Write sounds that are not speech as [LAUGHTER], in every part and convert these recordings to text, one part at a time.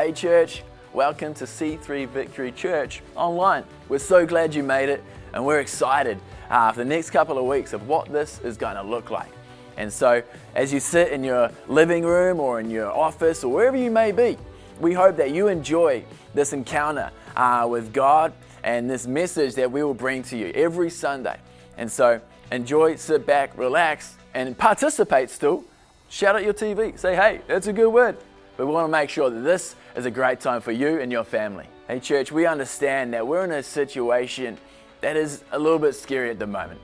Hey, church, welcome to C3 Victory Church online. We're so glad you made it, and we're excited uh, for the next couple of weeks of what this is going to look like. And so, as you sit in your living room or in your office or wherever you may be, we hope that you enjoy this encounter uh, with God and this message that we will bring to you every Sunday. And so, enjoy, sit back, relax, and participate still. Shout out your TV. Say, hey, that's a good word. But we want to make sure that this is a great time for you and your family. Hey, church, we understand that we're in a situation that is a little bit scary at the moment.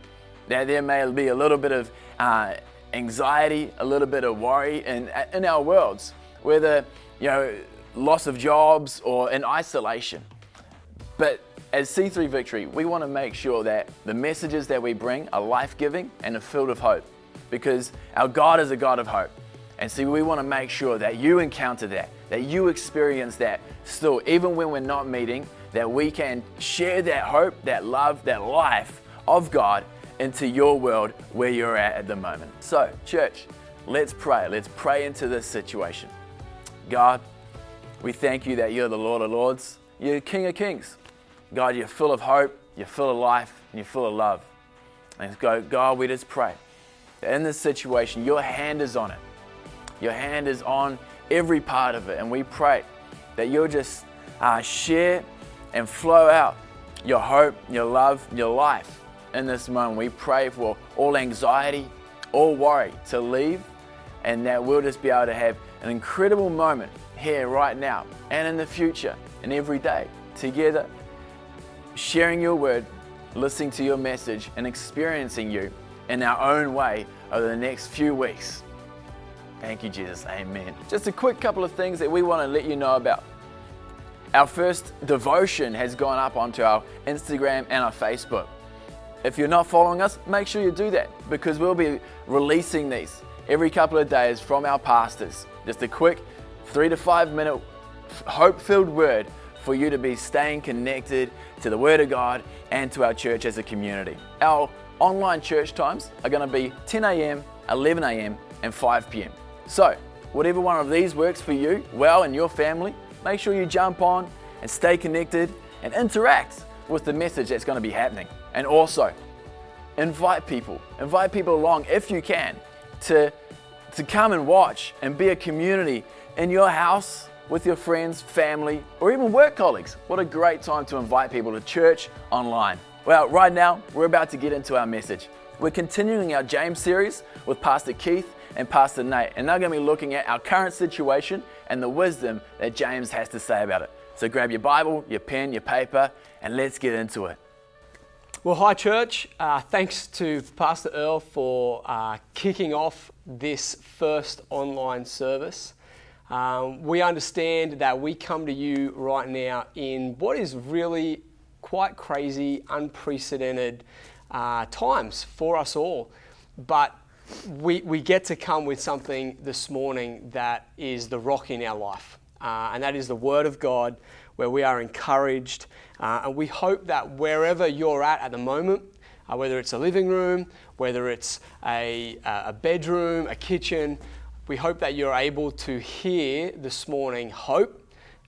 That there may be a little bit of uh, anxiety, a little bit of worry in, in our worlds, whether, you know, loss of jobs or in isolation. But as C3 Victory, we want to make sure that the messages that we bring are life giving and are filled with hope because our God is a God of hope. And see, we want to make sure that you encounter that, that you experience that still, even when we're not meeting, that we can share that hope, that love, that life of God into your world where you're at at the moment. So, church, let's pray. Let's pray into this situation. God, we thank you that you're the Lord of Lords, you're King of Kings. God, you're full of hope, you're full of life, and you're full of love. And go, God, we just pray that in this situation, your hand is on it. Your hand is on every part of it. And we pray that you'll just uh, share and flow out your hope, your love, your life in this moment. We pray for all anxiety, all worry to leave, and that we'll just be able to have an incredible moment here, right now, and in the future, and every day together, sharing your word, listening to your message, and experiencing you in our own way over the next few weeks. Thank you, Jesus. Amen. Just a quick couple of things that we want to let you know about. Our first devotion has gone up onto our Instagram and our Facebook. If you're not following us, make sure you do that because we'll be releasing these every couple of days from our pastors. Just a quick three to five minute hope filled word for you to be staying connected to the Word of God and to our church as a community. Our online church times are going to be 10 a.m., 11 a.m., and 5 p.m. So, whatever one of these works for you, well, and your family, make sure you jump on and stay connected and interact with the message that's going to be happening. And also, invite people, invite people along if you can to, to come and watch and be a community in your house with your friends, family, or even work colleagues. What a great time to invite people to church online. Well, right now, we're about to get into our message. We're continuing our James series with Pastor Keith and Pastor Nate, and they're going to be looking at our current situation and the wisdom that James has to say about it. So grab your Bible, your pen, your paper, and let's get into it. Well, hi, church. Uh, thanks to Pastor Earl for uh, kicking off this first online service. Um, we understand that we come to you right now in what is really quite crazy, unprecedented uh, times for us all. But we, we get to come with something this morning that is the rock in our life, uh, and that is the Word of God, where we are encouraged. Uh, and we hope that wherever you're at at the moment, uh, whether it's a living room, whether it's a, a bedroom, a kitchen, we hope that you're able to hear this morning hope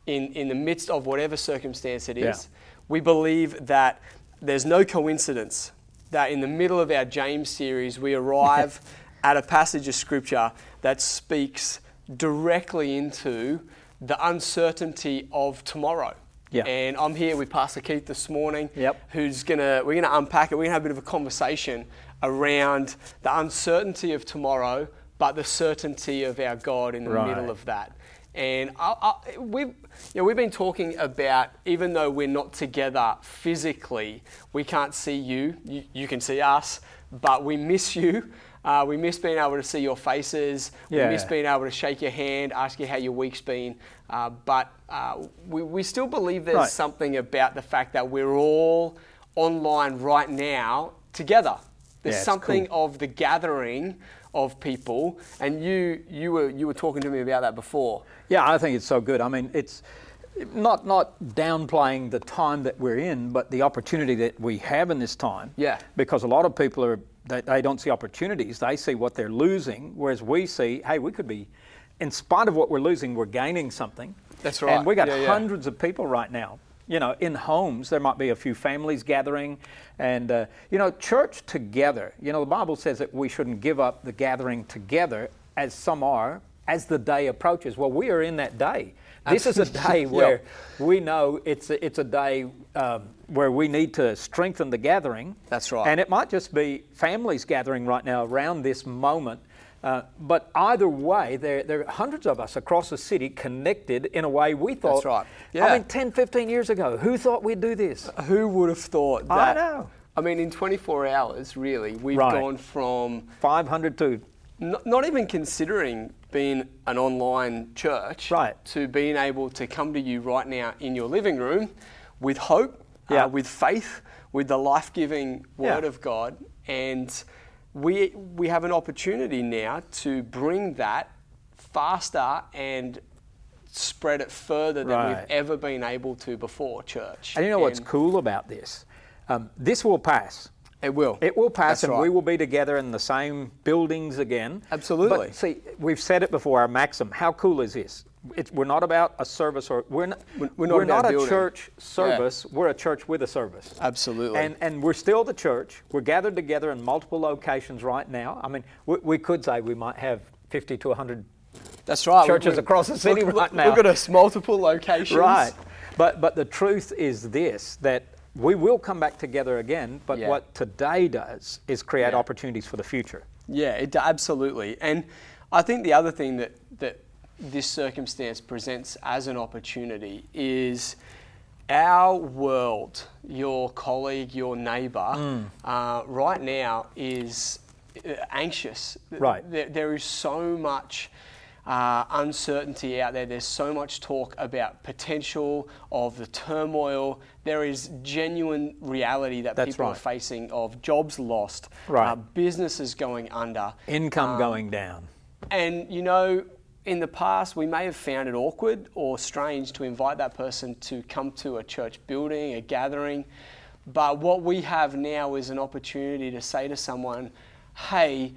in, in the midst of whatever circumstance it is. Yeah. We believe that there's no coincidence that in the middle of our James series, we arrive [LAUGHS] at a passage of scripture that speaks directly into the uncertainty of tomorrow. Yeah. And I'm here with Pastor Keith this morning, yep. who's gonna we're gonna unpack it. We're gonna have a bit of a conversation around the uncertainty of tomorrow, but the certainty of our God in the right. middle of that. And I, I, we've, you know, we've been talking about, even though we're not together physically, we can't see you, you, you can see us, but we miss you. Uh, we miss being able to see your faces. Yeah. We miss being able to shake your hand, ask you how your week's been. Uh, but uh, we, we still believe there's right. something about the fact that we're all online right now together. There's yeah, something cool. of the gathering of people, and you you were you were talking to me about that before. Yeah, I think it's so good. I mean, it's not not downplaying the time that we're in, but the opportunity that we have in this time. Yeah. Because a lot of people are they, they don't see opportunities; they see what they're losing, whereas we see, hey, we could be, in spite of what we're losing, we're gaining something. That's right. And we got Yeah, yeah. hundreds of people right now. You know, in homes, there might be a few families gathering, and uh, you know, church together. You know, the Bible says that we shouldn't give up the gathering together, as some are, as the day approaches. Well, we are in that day. This is a day [LAUGHS] Yep. where we know it's a, it's a day um, where we need to strengthen the gathering. That's right. And it might just be families gathering right now around this moment. Uh, but either way, there, there are hundreds of us across the city connected in a way we thought. That's right. Yeah. I mean, 10, 15 years ago, who thought we'd do this? Who would have thought that? I know. I mean, in 24 hours, really, we've Right. gone from 500 to. not, not even considering being an online church Right. to being able to come to you right now in your living room with hope, Yeah. uh, with faith, with the life giving Word Yeah. of God. And we, we have an opportunity now to bring that faster and spread it further than Right. we've ever been able to before, church. And you know what's cool about this? Um, this will pass. It will. It will pass, That's and right. we will be together in the same buildings again. Absolutely. But see, we've said it before. Our maxim. How cool is this? It's, we're not about a service, or we're not. We're- we're not a building. church service. We're a church with a service. Absolutely. And and we're still the church. We're gathered together in multiple locations right now. I mean, we, we could say we might have 50 to 100 That's right. churches We- across the city look, right now. Look at us, multiple locations. Right. But but the truth is this that we will come back together again, but Yeah. what today does is create Yeah. opportunities for the future. Yeah, it, absolutely. And I think the other thing that, that this circumstance presents as an opportunity is our world, your colleague, your neighbour, Hmm. uh, right now is uh, anxious. Right. There, there is so much. Uh, uncertainty out there. There's so much talk about potential of the turmoil. There is genuine reality that That's people are facing of jobs lost, Right. uh, businesses going under. Income Um, going down. And you know, in the past, we may have found it awkward or strange to invite that person to come to a church building, a gathering. But what we have now is an opportunity to say to someone, hey,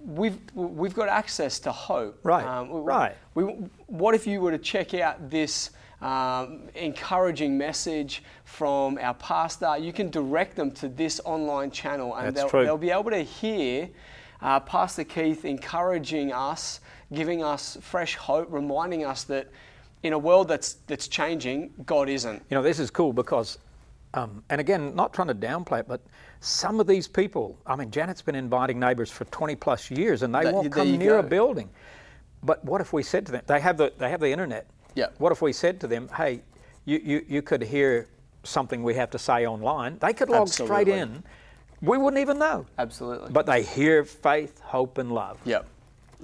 we've, we've got access to hope. Right, we- right. We, what if you were to check out this um, encouraging message from our pastor? You can direct them to this online channel and they'll, they'll be able to hear uh, Pastor Keith encouraging us, giving us fresh hope, reminding us that in a world that's, that's changing, God isn't. You know, this is cool because, um, and again, not trying to downplay it, but some of these people, I mean, Janet's been inviting neighbours for 20 plus years and they That- won't come near a building. But what if we said to them, they have the, they have the internet. Yeah. What if we said to them, hey, you, you, you could hear something we have to say online? They could log straight Absolutely. in. We wouldn't even know. Absolutely. But they hear faith, hope, and love. Yep.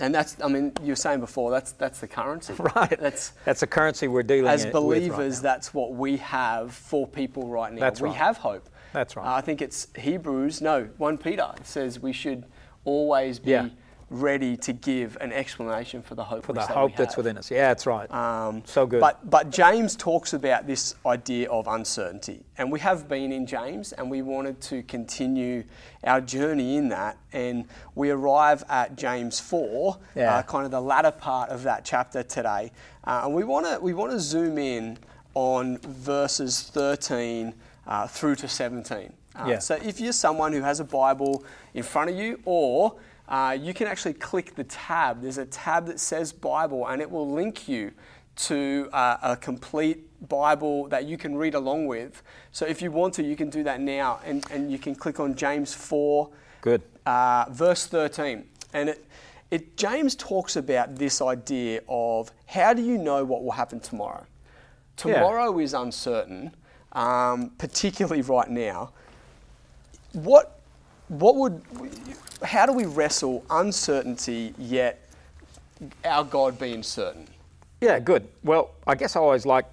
And that's, I mean, you were saying before, that's, that's the currency. [LAUGHS] Right. That's, That's the currency we're dealing as with right believers, that's what we have for people right now. That's we right. have hope. That's right. Uh, I think it's Hebrews, no, 1 Peter says we should always be Yeah. Ready to give an explanation for the hope for the say hope that's within us. Yeah, that's right. Um, so good. But, but James talks about this idea of uncertainty. And we have been in James and we wanted to continue our journey in that. And we arrive at James 4, Yeah. uh, kind of the latter part of that chapter today. Uh, and we want to we wanna zoom in on verses 13 uh, through to 17. Uh, Yeah. So if you're someone who has a Bible in front of you, or uh, you can actually click the tab. There's a tab that says Bible, and it will link you to uh, a complete Bible that you can read along with. So if you want to, you can do that now, and, and you can click on James 4, Good. uh, verse 13. And it, it, James talks about this idea of how do you know what will happen tomorrow? Tomorrow is uncertain, um, particularly right now. What, what would, how do we wrestle uncertainty yet our God being certain? Yeah, good. Well, I guess I always like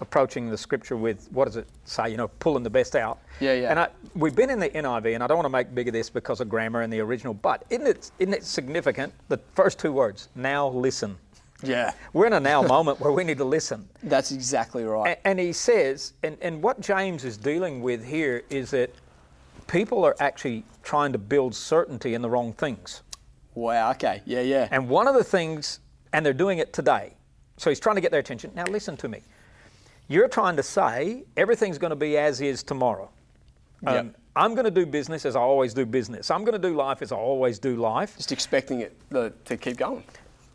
approaching the scripture with what does it say? You know, pulling the best out. Yeah, yeah. And I, we've been in the NIV, and I don't want to make big of this because of grammar in the original, but isn't it, isn't it significant? The first two words, now listen. Yeah, We're in a now moment where we need to listen. [LAUGHS] that's exactly right. A- And he says, and, and what James is dealing with here is that people are actually trying to build certainty in the wrong things. Wow, okay, yeah, yeah. And one of the things, and they're doing it today, So he's trying to get their attention. Now, listen to me. You're trying to say everything's going to be as is tomorrow. Um, Yep. I'm going to do business as I always do business. I'm going to do life as I always do life. Just expecting it the, to keep going.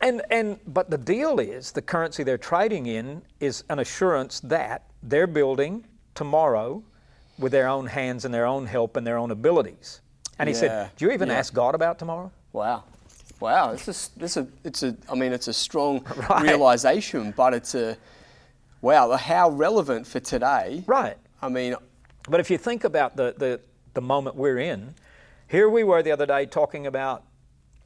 And, and but the deal is the currency they're trading in is an assurance that they're building tomorrow with their own hands and their own help and their own abilities. And he Yeah, said, "Do you even yeah. ask God about tomorrow?" Wow. Wow, this is this a it's a I mean it's a strong [LAUGHS] Right. realization, but it's a wow, how relevant for today. Right. I mean, But if you think about the, the, the moment we're in, here we were the other day talking about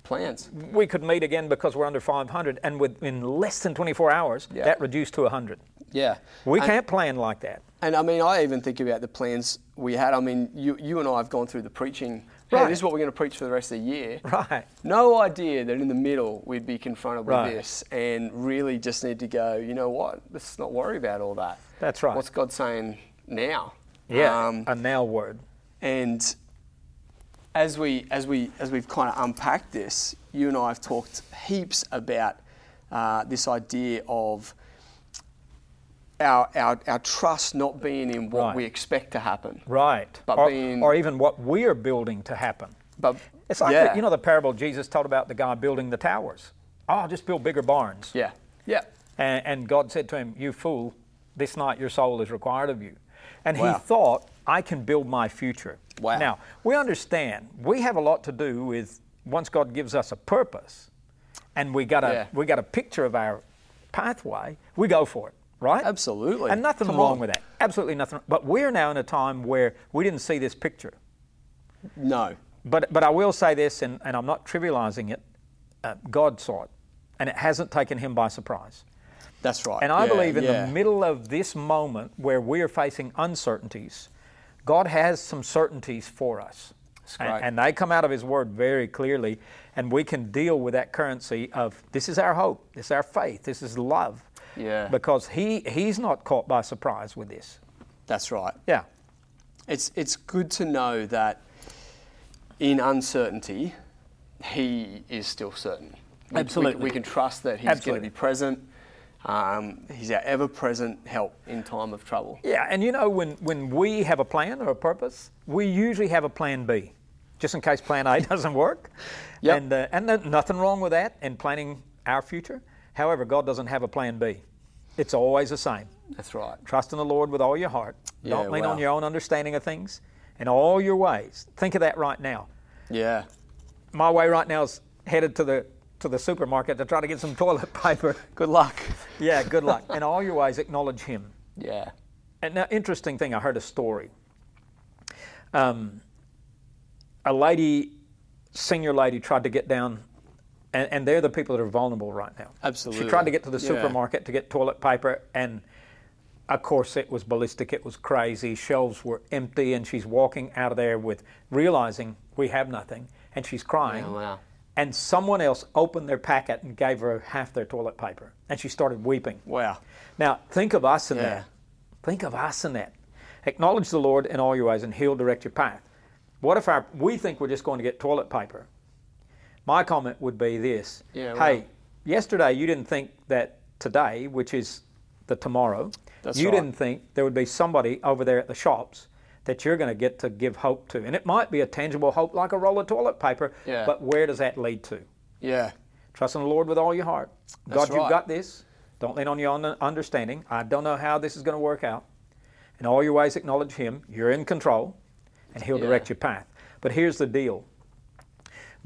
plans. we could meet again because we're under 500, and within less than 24 hours, Yeah. that reduced to 100. Yeah. We And- can't plan like that. And I mean, I even think about the plans we had. I mean, you, you and I have gone through the preaching. Hey, Right. this is what we're going to preach for the rest of the year. Right. No idea that in the middle we'd be confronted with Right. this and really just need to go, you know what? Let's not worry about all that. That's right. What's God saying now? Yeah. Um, a now word. and as we as we as we've kind of unpacked this, you and I have talked heaps about uh, this idea of our, our our trust not being in what Right. we expect to happen, Right. But or, being- or even what we're building to happen. but It's like, yeah, the, you know, the parable Jesus told about the guy building the towers. Oh, I'll just build bigger barns. yeah, yeah, And, and God said to him, You fool, this night your soul is required of you. And Wow. he thought, I can build my future. Wow. Now, we understand we have a lot to do with once God gives us a purpose and we got a, Yeah. we got a picture of our pathway, we go for it, right? Absolutely. And nothing Come wrong on. with that. Absolutely nothing. But we're now in a time where we didn't see this picture. no, But, but I will say this, and, and I'm not trivializing it uh, God saw it, and it hasn't taken him by surprise. that's right. And I Yeah, believe in yeah. the middle of this moment where we are facing uncertainties, God has some certainties for us. And, and they come out of His Word very clearly, and we can deal with that currency of this is our hope, this is our faith, this is love. Yeah. Because he, He's not caught by surprise with this. That's right. Yeah. It's it's good to know that in uncertainty, He is still certain. We- we- Absolutely. we, can trust that He's going to be present. Um, he's our ever-present help in time of trouble. Yeah, and you know, when, when we have a plan or a purpose, we usually have a plan B, just in case plan A [LAUGHS] doesn't work. Yep. And, uh, and nothing wrong with that in planning our future. However, God doesn't have a plan B. It's always the same. That's right. Trust in the Lord with all your heart. Yeah, Don't lean wow. on your own understanding of things. In all your ways. Think of that right now. Yeah. My way right now is headed to the to the supermarket to try to get some toilet [LAUGHS] paper. Good luck. yeah, good luck. [LAUGHS] In all your ways, acknowledge Him. Yeah. And now, interesting thing, I heard a story. Um, a lady, senior lady, tried to get down, and, and they're the people that are vulnerable right now. Absolutely. She tried to get to the Yeah. supermarket to get toilet paper, and of course, it was ballistic. It was crazy. Shelves were empty, and she's walking out of there with realizing we have nothing, and she's crying. Yeah, wow. And someone else opened their packet and gave her half their toilet paper, and she started weeping. Wow. Now, think of us in Yeah. that. Think of us in that. Acknowledge the Lord in all your ways, and He'll direct your path. What if our, we think we're just going to get toilet paper? My comment would be this Yeah, Hey, yesterday you didn't think that today, which is the tomorrow, you right. didn't think there would be somebody over there at the shops that you're going to get to give hope to. And it might be a tangible hope like a roll of toilet paper, Yeah. but where does that lead to? Yeah. Trust in the Lord with all your heart. That's God, you've got this. Don't lean on your own understanding. I don't know how this is going to work out. In all your ways, acknowledge Him. You're in control, and He'll Yeah. direct your path. But here's the deal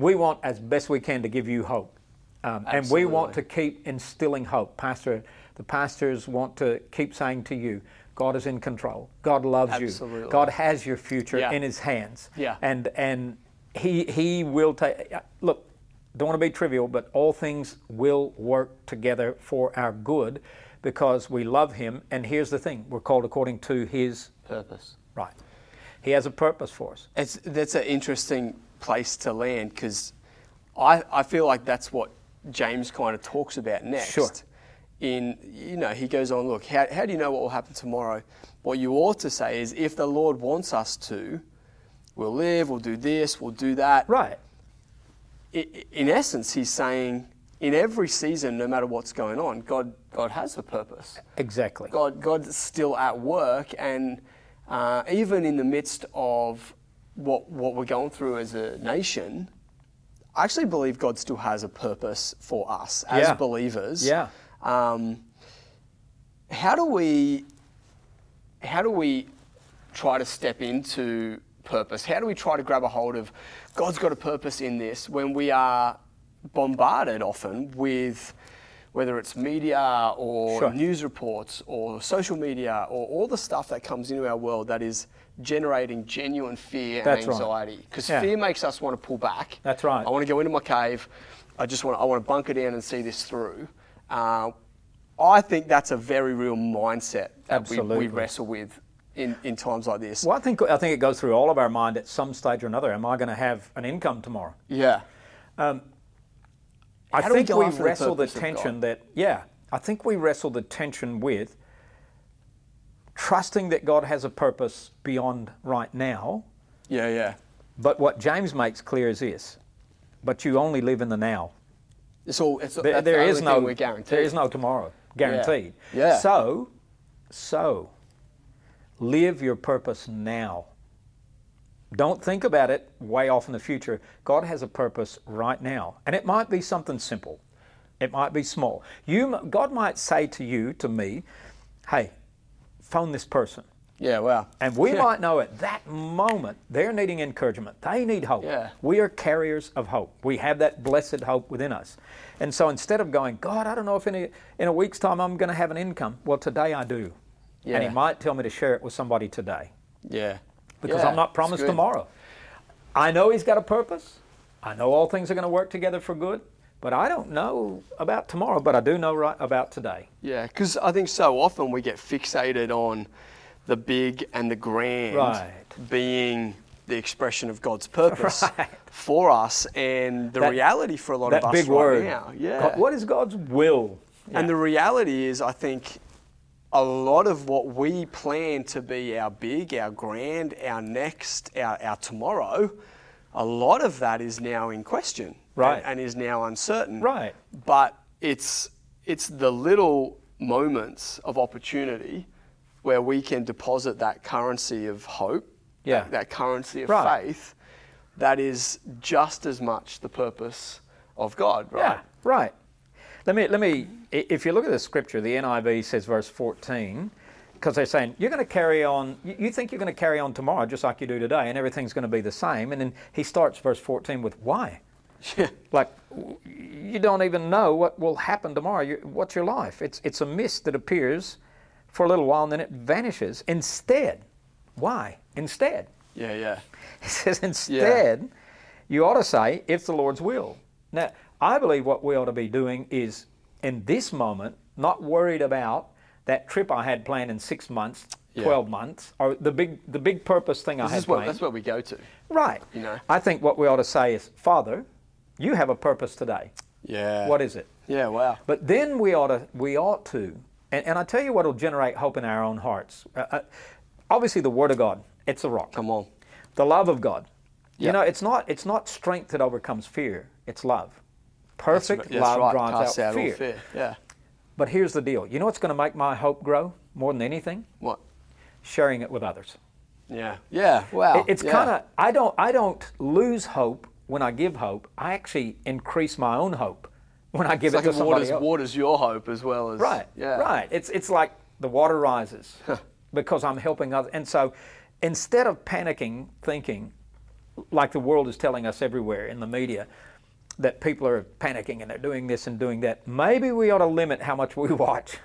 we want, as best we can, to give you hope. Um, and we want to keep instilling hope. Pastor, the pastors want to keep saying to you, God is in control. God loves you. God has your future Yeah. in His hands. Yeah. And and He He will take. Look, don't want to be trivial, but all things will work together for our good, because we love Him. And here's the thing: we're called according to His Purpose. right. He has a purpose for us. It's that's an interesting place to land because I, I feel like that's what James kind of talks about next. Sure. In you know he goes on look how, how do you know what will happen tomorrow? What you ought to say is if the Lord wants us to, we'll live, we'll do this, we'll do that. Right. I- In essence, he's saying in every season, no matter what's going on, God God has a purpose. Exactly. God God's still at work, and uh, even in the midst of what what we're going through as a nation, I actually believe God still has a purpose for us as Yeah. believers. Yeah. Um, how do we how do we try to step into purpose? How do we try to grab a hold of God's got a purpose in this when we are bombarded often with whether it's media or Sure. news reports or social media or all the stuff that comes into our world that is generating genuine fear and That's right. anxiety because Yeah. fear makes us want to pull back That's right. I want to go into my cave. I just want to, I want to bunker down and see this through. Uh, I think that's a very real mindset that we, we wrestle with in, in times like this. Well, I think I think it goes through all of our mind at some stage or another. Am I going to have an income tomorrow? Yeah. I How do we think we after the wrestle the tension that yeah. I think we wrestle the tension with trusting that God has a purpose beyond right now. Yeah, yeah. But what James makes clear is this: but you only live in the now. It's all. It's, There, there the is no we're guaranteed. there is no tomorrow guaranteed. Yeah. So, so live your purpose now. Don't think about it way off in the future. God has a purpose right now, and it might be something simple. It might be small. You, God might say to you, to me, "Hey, phone this person." Yeah. well. And we Yeah. [LAUGHS] might know at that moment they're needing encouragement. They need hope. Yeah. We are carriers of hope. We have that blessed hope within us. And so instead of going, God, I don't know if in a, in a week's time I'm going to have an income, well, today I do. And He might tell me to share it with somebody today Yeah. because Yeah, I'm not promised tomorrow. I know He's got a purpose. I know all things are going to work together for good, but I don't know about tomorrow, but I do know right about today. Yeah, because I think so often we get fixated on the big and the grand Right. being the expression of God's purpose [LAUGHS] Right. for us, and the That- reality for a lot of us big right word. now. Yeah. God- what is God's will? And the reality is, I think a lot of what we plan to be our big, our grand, our next, our, our tomorrow, a lot of that is now in question. Right. And, and is now uncertain. Right. But it's it's the little moments of opportunity where we can deposit that currency of hope, Yeah. that, that currency of Right. faith, that is just as much the purpose of God, right? Yeah, right. Let me let me. If you look at the scripture, the NIV says verse 14, because they're saying you're going to carry on. You you think you're going to carry on tomorrow just like you do today, and everything's going to be the same. And then he starts verse 14 with why. Yeah. Like you don't even know what will happen tomorrow. You, what's your life? It's it's a mist that appears for a little while and then it vanishes. Instead, why? Instead, Yeah, yeah. [LAUGHS] he says, instead, you ought to say, it's the Lord's will. Now, I believe what we ought to be doing is, in this moment, not worried about that trip I had planned in six months, Yeah. 12 months, or the big, the big purpose thing I This had is what, planned. that's where we go to. right. you know. I think what we ought to say is, Father, you have a purpose today. Yeah. What is it? Yeah, wow. But then we ought to, we ought to, and, and I tell you what will generate hope in our own hearts. Uh, uh, obviously, the Word of God, it's a rock Come on. the love of God. You know, it's not it's not strength that overcomes fear. It's love. Perfect That's love right. drives out, out fear. fear. Yeah. But here's the deal. You know what's going to make my hope grow more than anything? What? Sharing it with others. Yeah. Yeah. Wow. It- it's yeah. kind of I don't I don't lose hope when I give hope. I actually increase my own hope [LAUGHS] when I give It's it it to somebody waters, else. waters your hope as well as. Right. Yeah. Right. It's it's like the water rises [LAUGHS] because I'm helping others. And so instead of panicking, thinking like the world is telling us everywhere in the media that people are panicking and they're doing this and doing that, maybe we ought to limit how much we [LAUGHS] watch.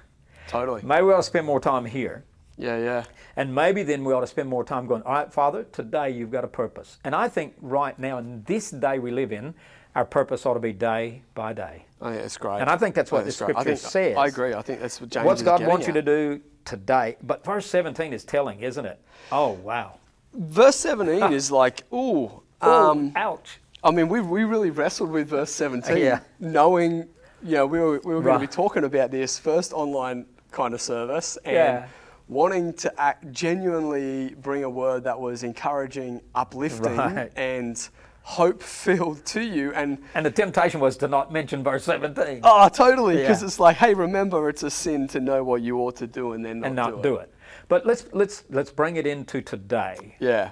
Totally. Maybe we ought to spend more time here. Yeah. Yeah. And maybe then we ought to spend more time going, all right, Father, today you've got a purpose. And I think right now, in this day we live in, our purpose ought to be day by day. Oh, yeah, it's great. And I think that's what Oh, the it's great. I scripture think- says. I agree. I think that's what James What's God getting want you to do today? But verse 17 is telling, isn't it? Oh, wow. Verse 17 is like, ooh. Um, Um, ouch. I mean, we, we really wrestled with verse 17, Yeah. knowing, you know, we were, we were going to be talking about this first online kind of service and Yeah. Wanting to act, genuinely bring a word that was encouraging, uplifting, Right. and hope filled to you and And the temptation was to not mention verse 17 oh totally because Yeah. it's like hey remember it's a sin to know what you ought to do and then not, and not do, do it. But let's let's let's bring it into today. yeah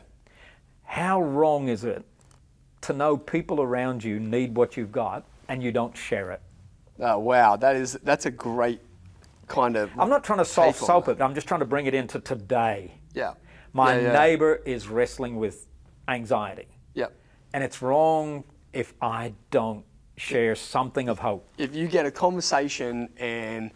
How wrong is it to know people around you need what you've got and you don't share it? oh wow that is that's a great kind of I'm not trying to on soap it. I'm just trying to bring it into today. yeah My Yeah, yeah. neighbor is wrestling with anxiety, yeah and it's wrong if I don't share something of hope. if you get a conversation and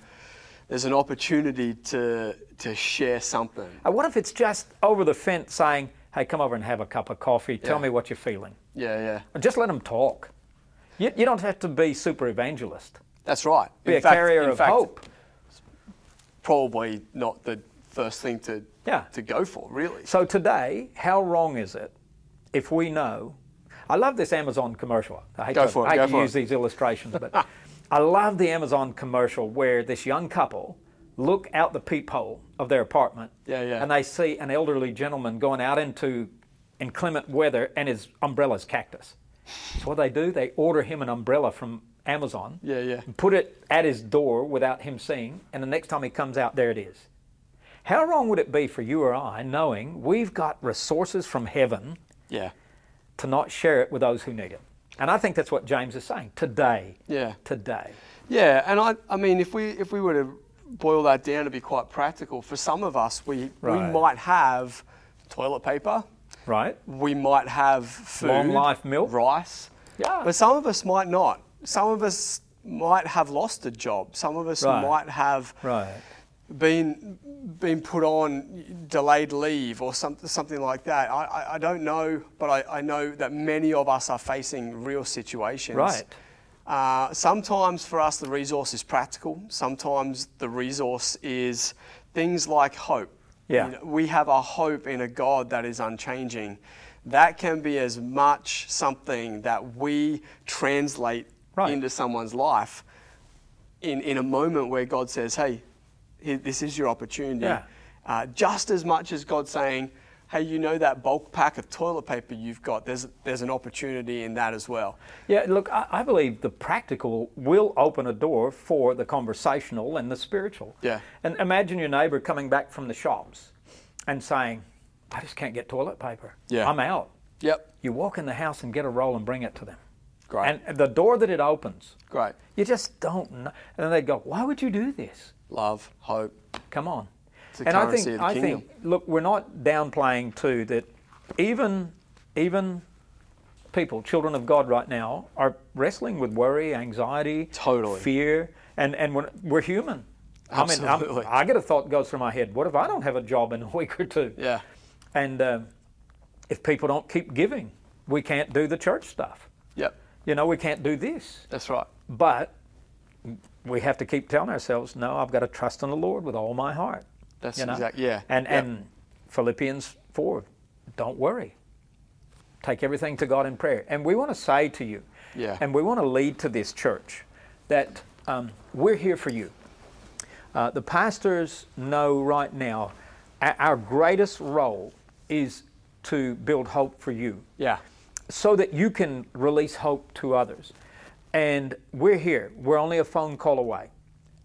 there's an opportunity to to share something Uh, What if it's just over the fence saying, "Hey, come over and have a cup of coffee. Tell Yeah. me what you're feeling." yeah yeah And just let them talk. You, you don't have to be super evangelist. that's right Be In a fact- carrier of fact, hope. Probably not the first thing to Yeah. to go for really So today, how wrong is it if we know? I love this Amazon commercial. I hate Go to, for it, I hate to use it. these illustrations, but [LAUGHS] I love the Amazon commercial where this young couple look out the peephole of their apartment, Yeah, yeah. and they see an elderly gentleman going out into inclement weather, and his umbrella's cactus. So what they do, they order him an umbrella from Amazon, Yeah, yeah. put it at his door without him seeing, and the next time he comes out, there it is. How wrong would it be for you or I, knowing we've got resources from heaven, yeah to not share it with those who need it? And I think that's what James is saying today. Yeah. Today. Yeah, and I, I mean, if we if we were to boil that down to be quite practical, for some of us, we we might have toilet paper, Right? we might have food, Long life milk. rice, Yeah. but some of us might not. Some of us might have lost a job. Some of us Right. might have Right. been been put on delayed leave or something something like that. I, I, I don't know, but I, I know that many of us are facing real situations. Right. Uh, sometimes for us the resource is practical. Sometimes the resource is things like hope. Yeah. You know, we have a hope in a God that is unchanging. That can be as much something that we translate Right. into someone's life in, in a moment where God says, hey, here, this is your opportunity. Yeah. Uh, just as much as God saying, hey, you know that bulk pack of toilet paper you've got, there's, there's an opportunity in that as well. Yeah, look, I, I believe the practical will open a door for the conversational and the spiritual. Yeah. And imagine your neighbor coming back from the shops and saying, I just can't get toilet paper. Yeah. I'm out. Yep. You walk in the house and get a roll and bring it to them. Great. And the door that it opens, Great. you just don't know. And then they go, Why would you do this? Love, hope. Come on. And I think I kingdom. think look, we're not downplaying too that even even people, children of God right now, are wrestling with worry, anxiety, Totally. fear, and and we're, we're human. I mean, Absolutely. I'm, I get a thought goes through my head. What if I don't have a job in a [LAUGHS] week or two? Yeah. And uh, if people don't keep giving, we can't do the church stuff. Yep. You know, we can't do this. That's right. But we have to keep telling ourselves, no, I've got to trust in the Lord with all my heart. That's you know? exact- yeah, And yeah. and Philippians four, don't worry. Take everything to God in prayer. And we want to say to you, Yeah. and we want to lead to this church that um, we're here for you. Uh, the pastors know right now our greatest role is to build hope for you Yeah. So that you can release hope to others. And we're here. We're only a phone call away.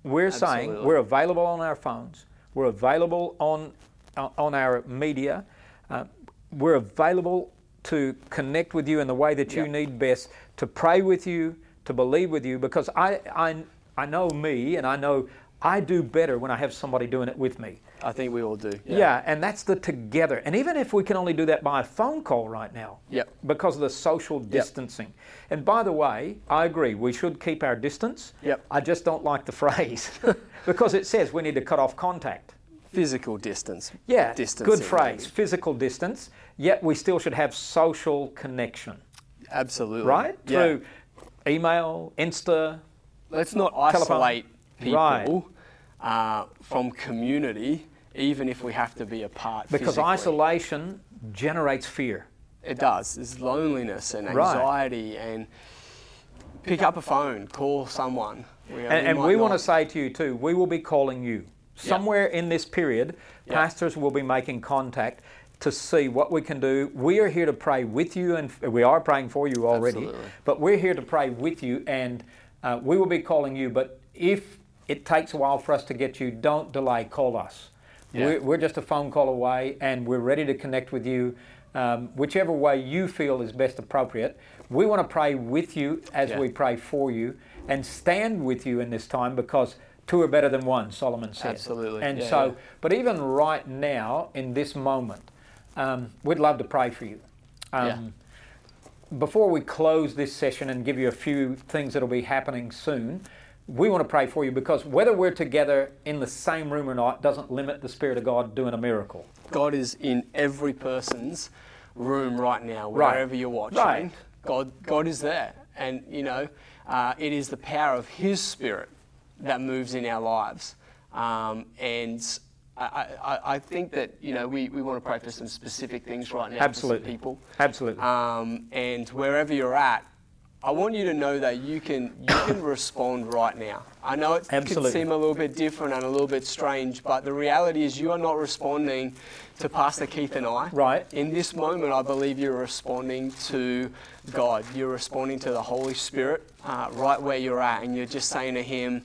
We're saying we're available on our phones. We're available on uh, on our media. Uh, we're available to connect with you in the way that you Yeah. need best, to pray with you, to believe with you. Because I I I know me, and I know I do better when I have somebody doing it with me. I think we all do. Yeah. and that's the together. And even if we can only do that by a phone call right now, Yep. because of the social distancing. And by the way, I agree, we should keep our distance. Yep. I just don't like the phrase [LAUGHS] [LAUGHS] because it says we need to cut off contact. Physical distance. Yeah, Distancing. good phrase, physical distance, yet we still should have social connection, Absolutely. right? Yeah. Through email, Insta. Let's not Telephone. isolate people Right. uh, from community, even if we have to be apart. Because physically. isolation generates fear. It does. There's loneliness and Right. anxiety, and pick up a phone, call someone. We, And, and we want to say to you too, we will be calling you. Somewhere in this period, Yeah. pastors will be making contact to see what we can do. We are here to pray with you, and we are praying for you already. Absolutely. But we're here to pray with you, and uh, we will be calling you. But if it takes a while for us to get you, don't delay. Call us. Yeah. We're, we're just a phone call away, and we're ready to connect with you, um, whichever way you feel is best appropriate. We want to pray with you as Yeah. we pray for you, and stand with you in this time because two are better than one. Solomon said. Absolutely. And Yeah, so, but even right now, in this moment, um, we'd love to pray for you. Um, Yeah. Before we close this session and give you a few things that'll be happening soon, we want to pray for you because whether we're together in the same room or not doesn't limit the Spirit of God doing a miracle. God is in every person's room right now, Right. wherever you're watching. Right. God, God is there, and you know, uh, it is the power of His Spirit that moves in our lives. Um, and I, I, I think that you know we, we want to pray for some specific things right now Absolutely. people. Absolutely. Um, and wherever you're at, I want you to know that you can you can [COUGHS] respond right now. I know it Absolutely. can seem a little bit different and a little bit strange, but the reality is you are not responding to Pastor Keith and I. Right. In this moment, I believe you're responding to God. You're responding to the Holy Spirit uh, right where you're at, and you're just saying to Him,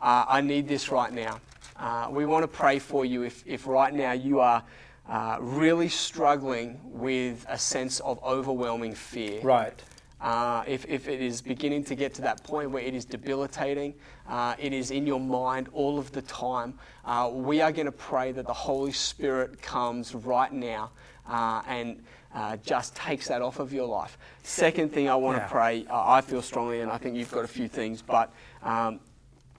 uh, I need this right now. Uh, we want to pray for you if, if right now you are uh, really struggling with a sense of overwhelming fear. right. Uh, if, if it is beginning to get to that point where it is debilitating, uh, it is in your mind all of the time, uh, we are going to pray that the Holy Spirit comes right now uh, and uh, just takes that off of your life. Second thing I want to Yeah. pray, uh, I feel strongly, and I think you've got a few things, but um,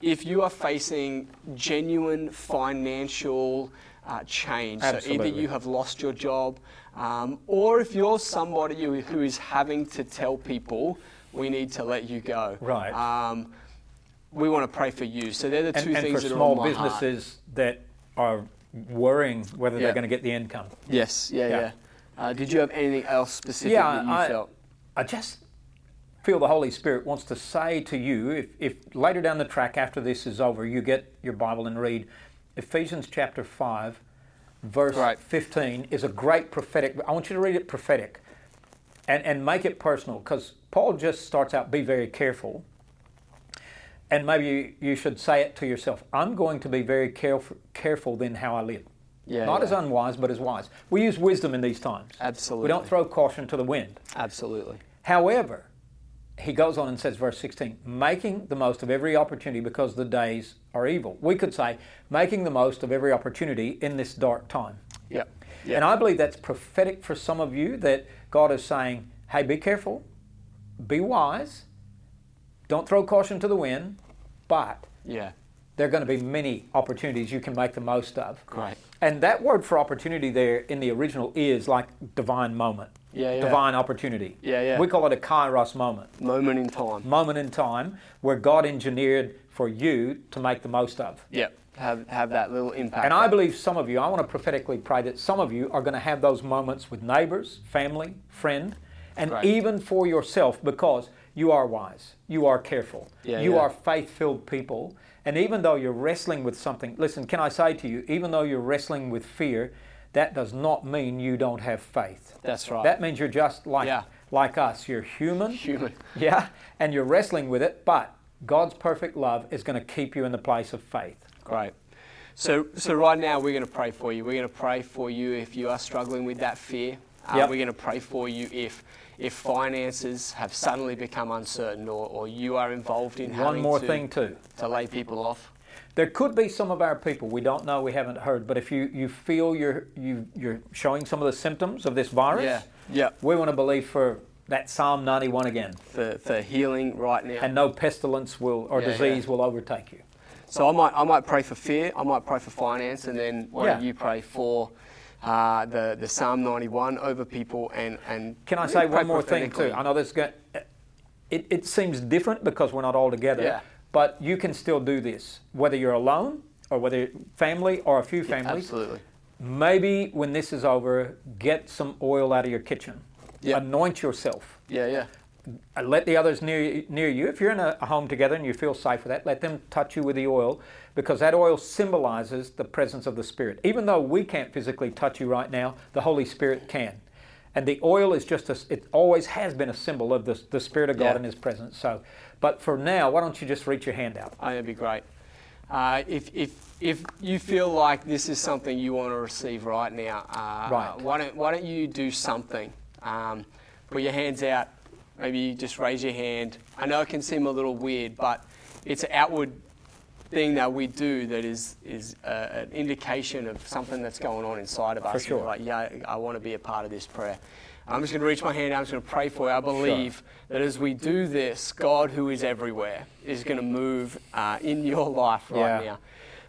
if you are facing genuine financial uh, change, so either you have lost your job, um, or if you're somebody who, is having to tell people, we need to let you go. Right. Um, we want to pray for you. So they're the two and things for that small are on my heart. businesses that are worrying whether Yeah. they're going to get the income. Yes, yeah, Yeah. yeah. Uh, did you have anything else specific Yeah, that you I- felt? I just feel the Holy Spirit wants to say to you, if, if later down the track after this is over, you get your Bible and read Ephesians chapter 5, verse Right. 15 is a great prophetic. I want you to read it prophetic and, and make it personal because Paul just starts out, be very careful. And maybe you, you should say it to yourself I'm going to be very careful, careful then how I live. Yeah, Not yeah. as unwise, but as wise. We use wisdom in these times. Absolutely. We don't throw caution to the wind. Absolutely. However, he goes on and says, verse 16, making the most of every opportunity because the days are evil. We could say, making the most of every opportunity in this dark time. Yep. And I believe that's prophetic for some of you that God is saying, hey, be careful, be wise, don't throw caution to the wind, but Yeah. There are going to be many opportunities you can make the most of. Great. And that word for opportunity there in the original is like divine moment, Yeah, yeah. divine opportunity. Yeah, yeah. We call it a kairos moment, Moment in time. moment in time where God engineered for you to make the most of. Yep. Have have that little impact. And I believe some of you, I want to prophetically pray that some of you are going to have those moments with neighbors, family, friend, and Right. even for yourself because you are wise, you are careful, Yeah, you yeah. are faith filled people. And even though you're wrestling with something, listen, can I say to you, even though you're wrestling with fear, that does not mean you don't have faith. That's right. That means you're just like, Yeah. like us. You're human. Human. [LAUGHS] Yeah, and you're wrestling with it, but God's perfect love is going to keep you in the place of faith. Great. So, so right now we're going to pray for you. We're going to pray for you if you are struggling with that fear. Uh, Yep. We're going to pray for you if if finances have suddenly become uncertain or, or you are involved in One more to, thing, too. to lay people off. There could be some of our people we don't know, we haven't heard, but if you, you feel you're you, you're showing some of the symptoms of this virus, Yeah. Yeah. we want to believe for that Psalm 91 again, For, for healing right now. and no pestilence will or Yeah, disease yeah. will overtake you. So I might I might pray for fear. I might pray for finance, and then why don't you pray for uh, the the Psalm 91 over people and and Can I say one more thing too? I know this going. It, it seems different because we're not all together, Yeah. but you can still do this, whether you're alone or whether family or a few families. Absolutely. Maybe when this is over, get some oil out of your kitchen. Yeah. Anoint yourself. Yeah, yeah. uh, let the others near, near you, if you're in a home together and you feel safe with that, let them touch you with the oil because that oil symbolizes the presence of the Spirit. Even though we can't physically touch you right now, the Holy Spirit can. And the oil is just a, it always has been a symbol of the, the Spirit of God Yeah. and His presence. So, but for now, why don't you just reach your hand out? Oh, that'd be great. Uh, if, if, if you feel like this is something you want to receive right now, uh, Right. why, don't, why don't you do something? Um, put your hands out. Maybe you just raise your hand. I know it can seem a little weird, but it's an outward thing that we do that is, is uh, an indication of something that's going on inside of us. And sure. we're Like, yeah, I want to be a part of this prayer. I'm just going to reach my hand out. I'm just going to pray for you. I believe that as we do this, God, who is everywhere, is going to move uh, in your life right Yeah. now.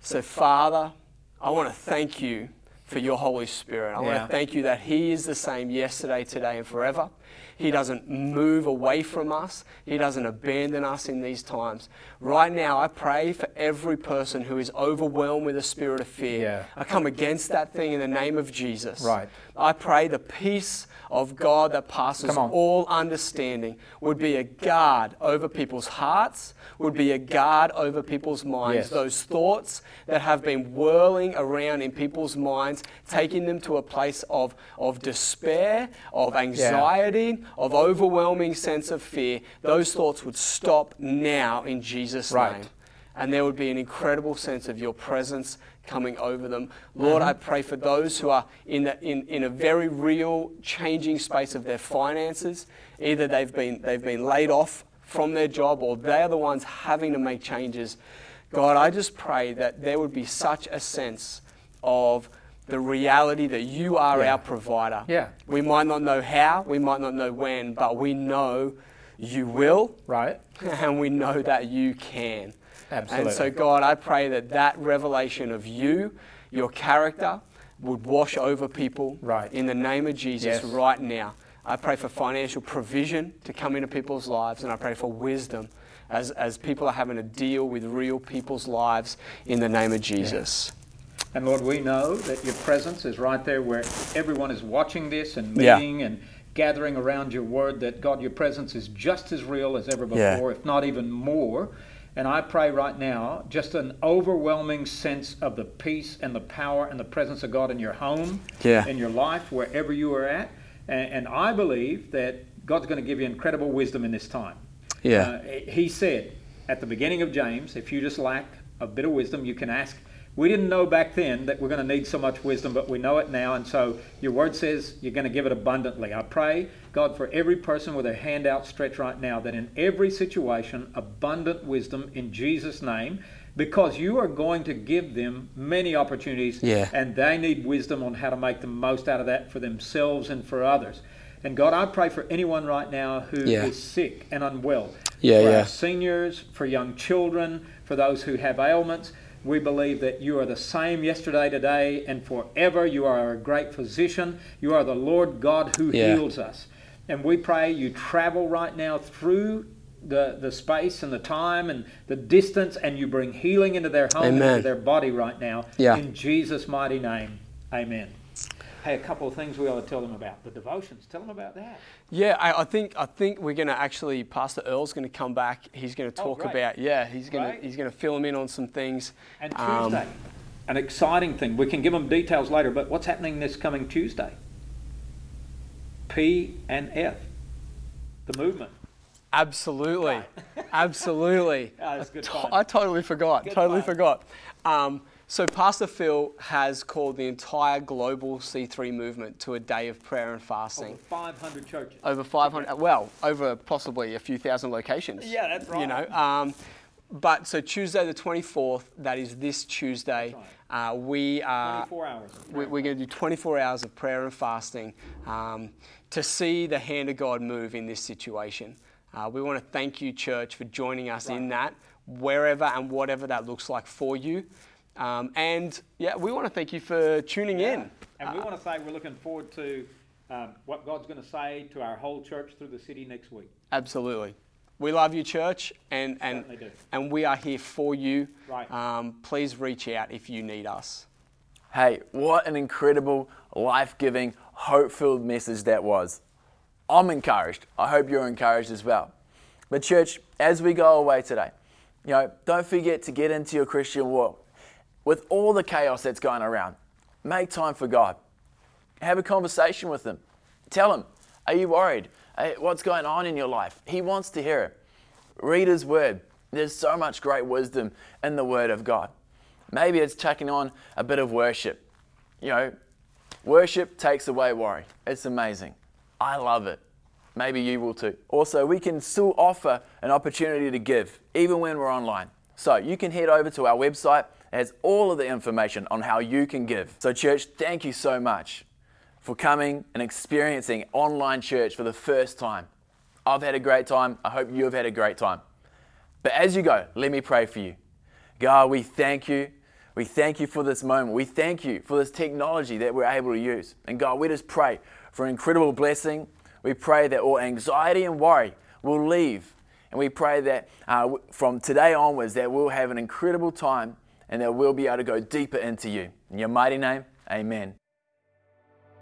So, Father, I want to thank you for your Holy Spirit. I want to thank you that He is the same yesterday, today, and forever. He doesn't move away from us. He doesn't abandon us in these times. Right now, I pray for every person who is overwhelmed with a spirit of fear. Yeah. I come against that thing in the name of Jesus. Right. I pray the peace of God that passes all understanding would be a guard over people's hearts, would be a guard over people's minds. Yes. Those thoughts that have been whirling around in people's minds, taking them to a place of, of despair, of anxiety, of overwhelming sense of fear, those thoughts would stop now in Jesus' Right. name and there would be an incredible sense of your presence coming over them. Lord, I mm-hmm. pray for those who are in, the, in, in a very real changing space of their finances. Either they've been, they've been laid off from their job or they're the ones having to make changes. God, I just pray that there would be such a sense of the reality that you are Yeah. our provider. Yeah. We might not know how, we might not know when, but we know you will Right? [LAUGHS] and we know that you can. Absolutely. And so, God, I pray that that revelation of you, your character, would wash over people Right. in the name of Jesus Yes. right now. I pray for financial provision to come into people's lives, and I pray for wisdom as, as people are having to deal with real people's lives in the name of Jesus. And Lord, we know that your presence is right there where everyone is watching this and Yeah. meeting and gathering around your word, that God, your presence is just as real as ever Yeah. before, if not even more. And I pray right now just an overwhelming sense of the peace and the power and the presence of God in your home, Yeah. in your life, wherever you are at. And, and I believe that God's going to give you incredible wisdom in this time. Yeah. Uh, he said at the beginning of James, if you just lack a bit of wisdom, you can ask. We didn't know back then that we're going to need so much wisdom, but we know it now. And so your word says you're going to give it abundantly. I pray, God, for every person with their hand outstretched right now, that in every situation, abundant wisdom in Jesus' name, because you are going to give them many opportunities Yeah. and they need wisdom on how to make the most out of that for themselves and for others. And God, I pray for anyone right now who is Yeah. sick and unwell. Yeah, for yeah. our seniors, for young children, for those who have ailments. We believe that you are the same yesterday, today, and forever. You are a great physician. You are the Lord God who Yeah. heals us. And we pray you travel right now through the, the space and the time and the distance, and you bring healing into their home and Amen. into their body right now. Yeah. In Jesus' mighty name. Amen. Hey, a couple of things we ought to tell them about. The devotions. Tell them about that. Yeah, I, I think I think we're going to actually Pastor Earl's going to come back. He's going to Oh, talk great. about yeah. He's going to he's going to fill them in on some things. And Um, Tuesday, an exciting thing. We can give them details later, but what's happening this coming Tuesday? P and F, the movement. Absolutely, [LAUGHS] absolutely. Oh, it's good To- I totally forgot. Good totally fun. forgot. Um, so Pastor Phil has called the entire global C3 movement to a day of prayer and fasting. Over 500 churches. Over 500, well, over possibly a few thousand locations. Yeah, that's right. You know, um, but so Tuesday the 24th, that is this Tuesday, uh, we are 24 hours. we- we're going to do 24 hours of prayer and fasting um, to see the hand of God move in this situation. Uh, we want to thank you, church, for joining us in that, wherever and whatever that looks like for you. Um, and yeah, we want to thank you for tuning in. And we want to say we're looking forward to um, what God's going to say to our whole church through the city next week. Absolutely. We love you, church, and, and, and we are here for you. Right. Um, please reach out if you need us. Hey, what an incredible, life giving, hope filled message that was. I'm encouraged. I hope you're encouraged as well. But, church, as we go away today, you know, don't forget to get into your Christian walk. With all the chaos that's going around, make time for God. Have a conversation with Him. Tell Him, Are you worried? Eh, what's going on in your life? He wants to hear it. Read His Word. There's so much great wisdom in the Word of God. Maybe it's checking on a bit of worship. You know, worship takes away worry. It's amazing. I love it. Maybe you will too. Also, we can still offer an opportunity to give, even when we're online. So you can head over to our website. Has all of the information on how you can give. So, church, thank you so much for coming and experiencing online church for the first time. I've had a great time. I hope you have had a great time. But as you go, let me pray for you. God, we thank you. We thank you for this moment. We thank you for this technology that we're able to use. And God, we just pray for an incredible blessing. We pray that all anxiety and worry will leave. And we pray that uh, from today onwards that we'll have an incredible time and that we'll be able to go deeper into you. In your mighty name, amen.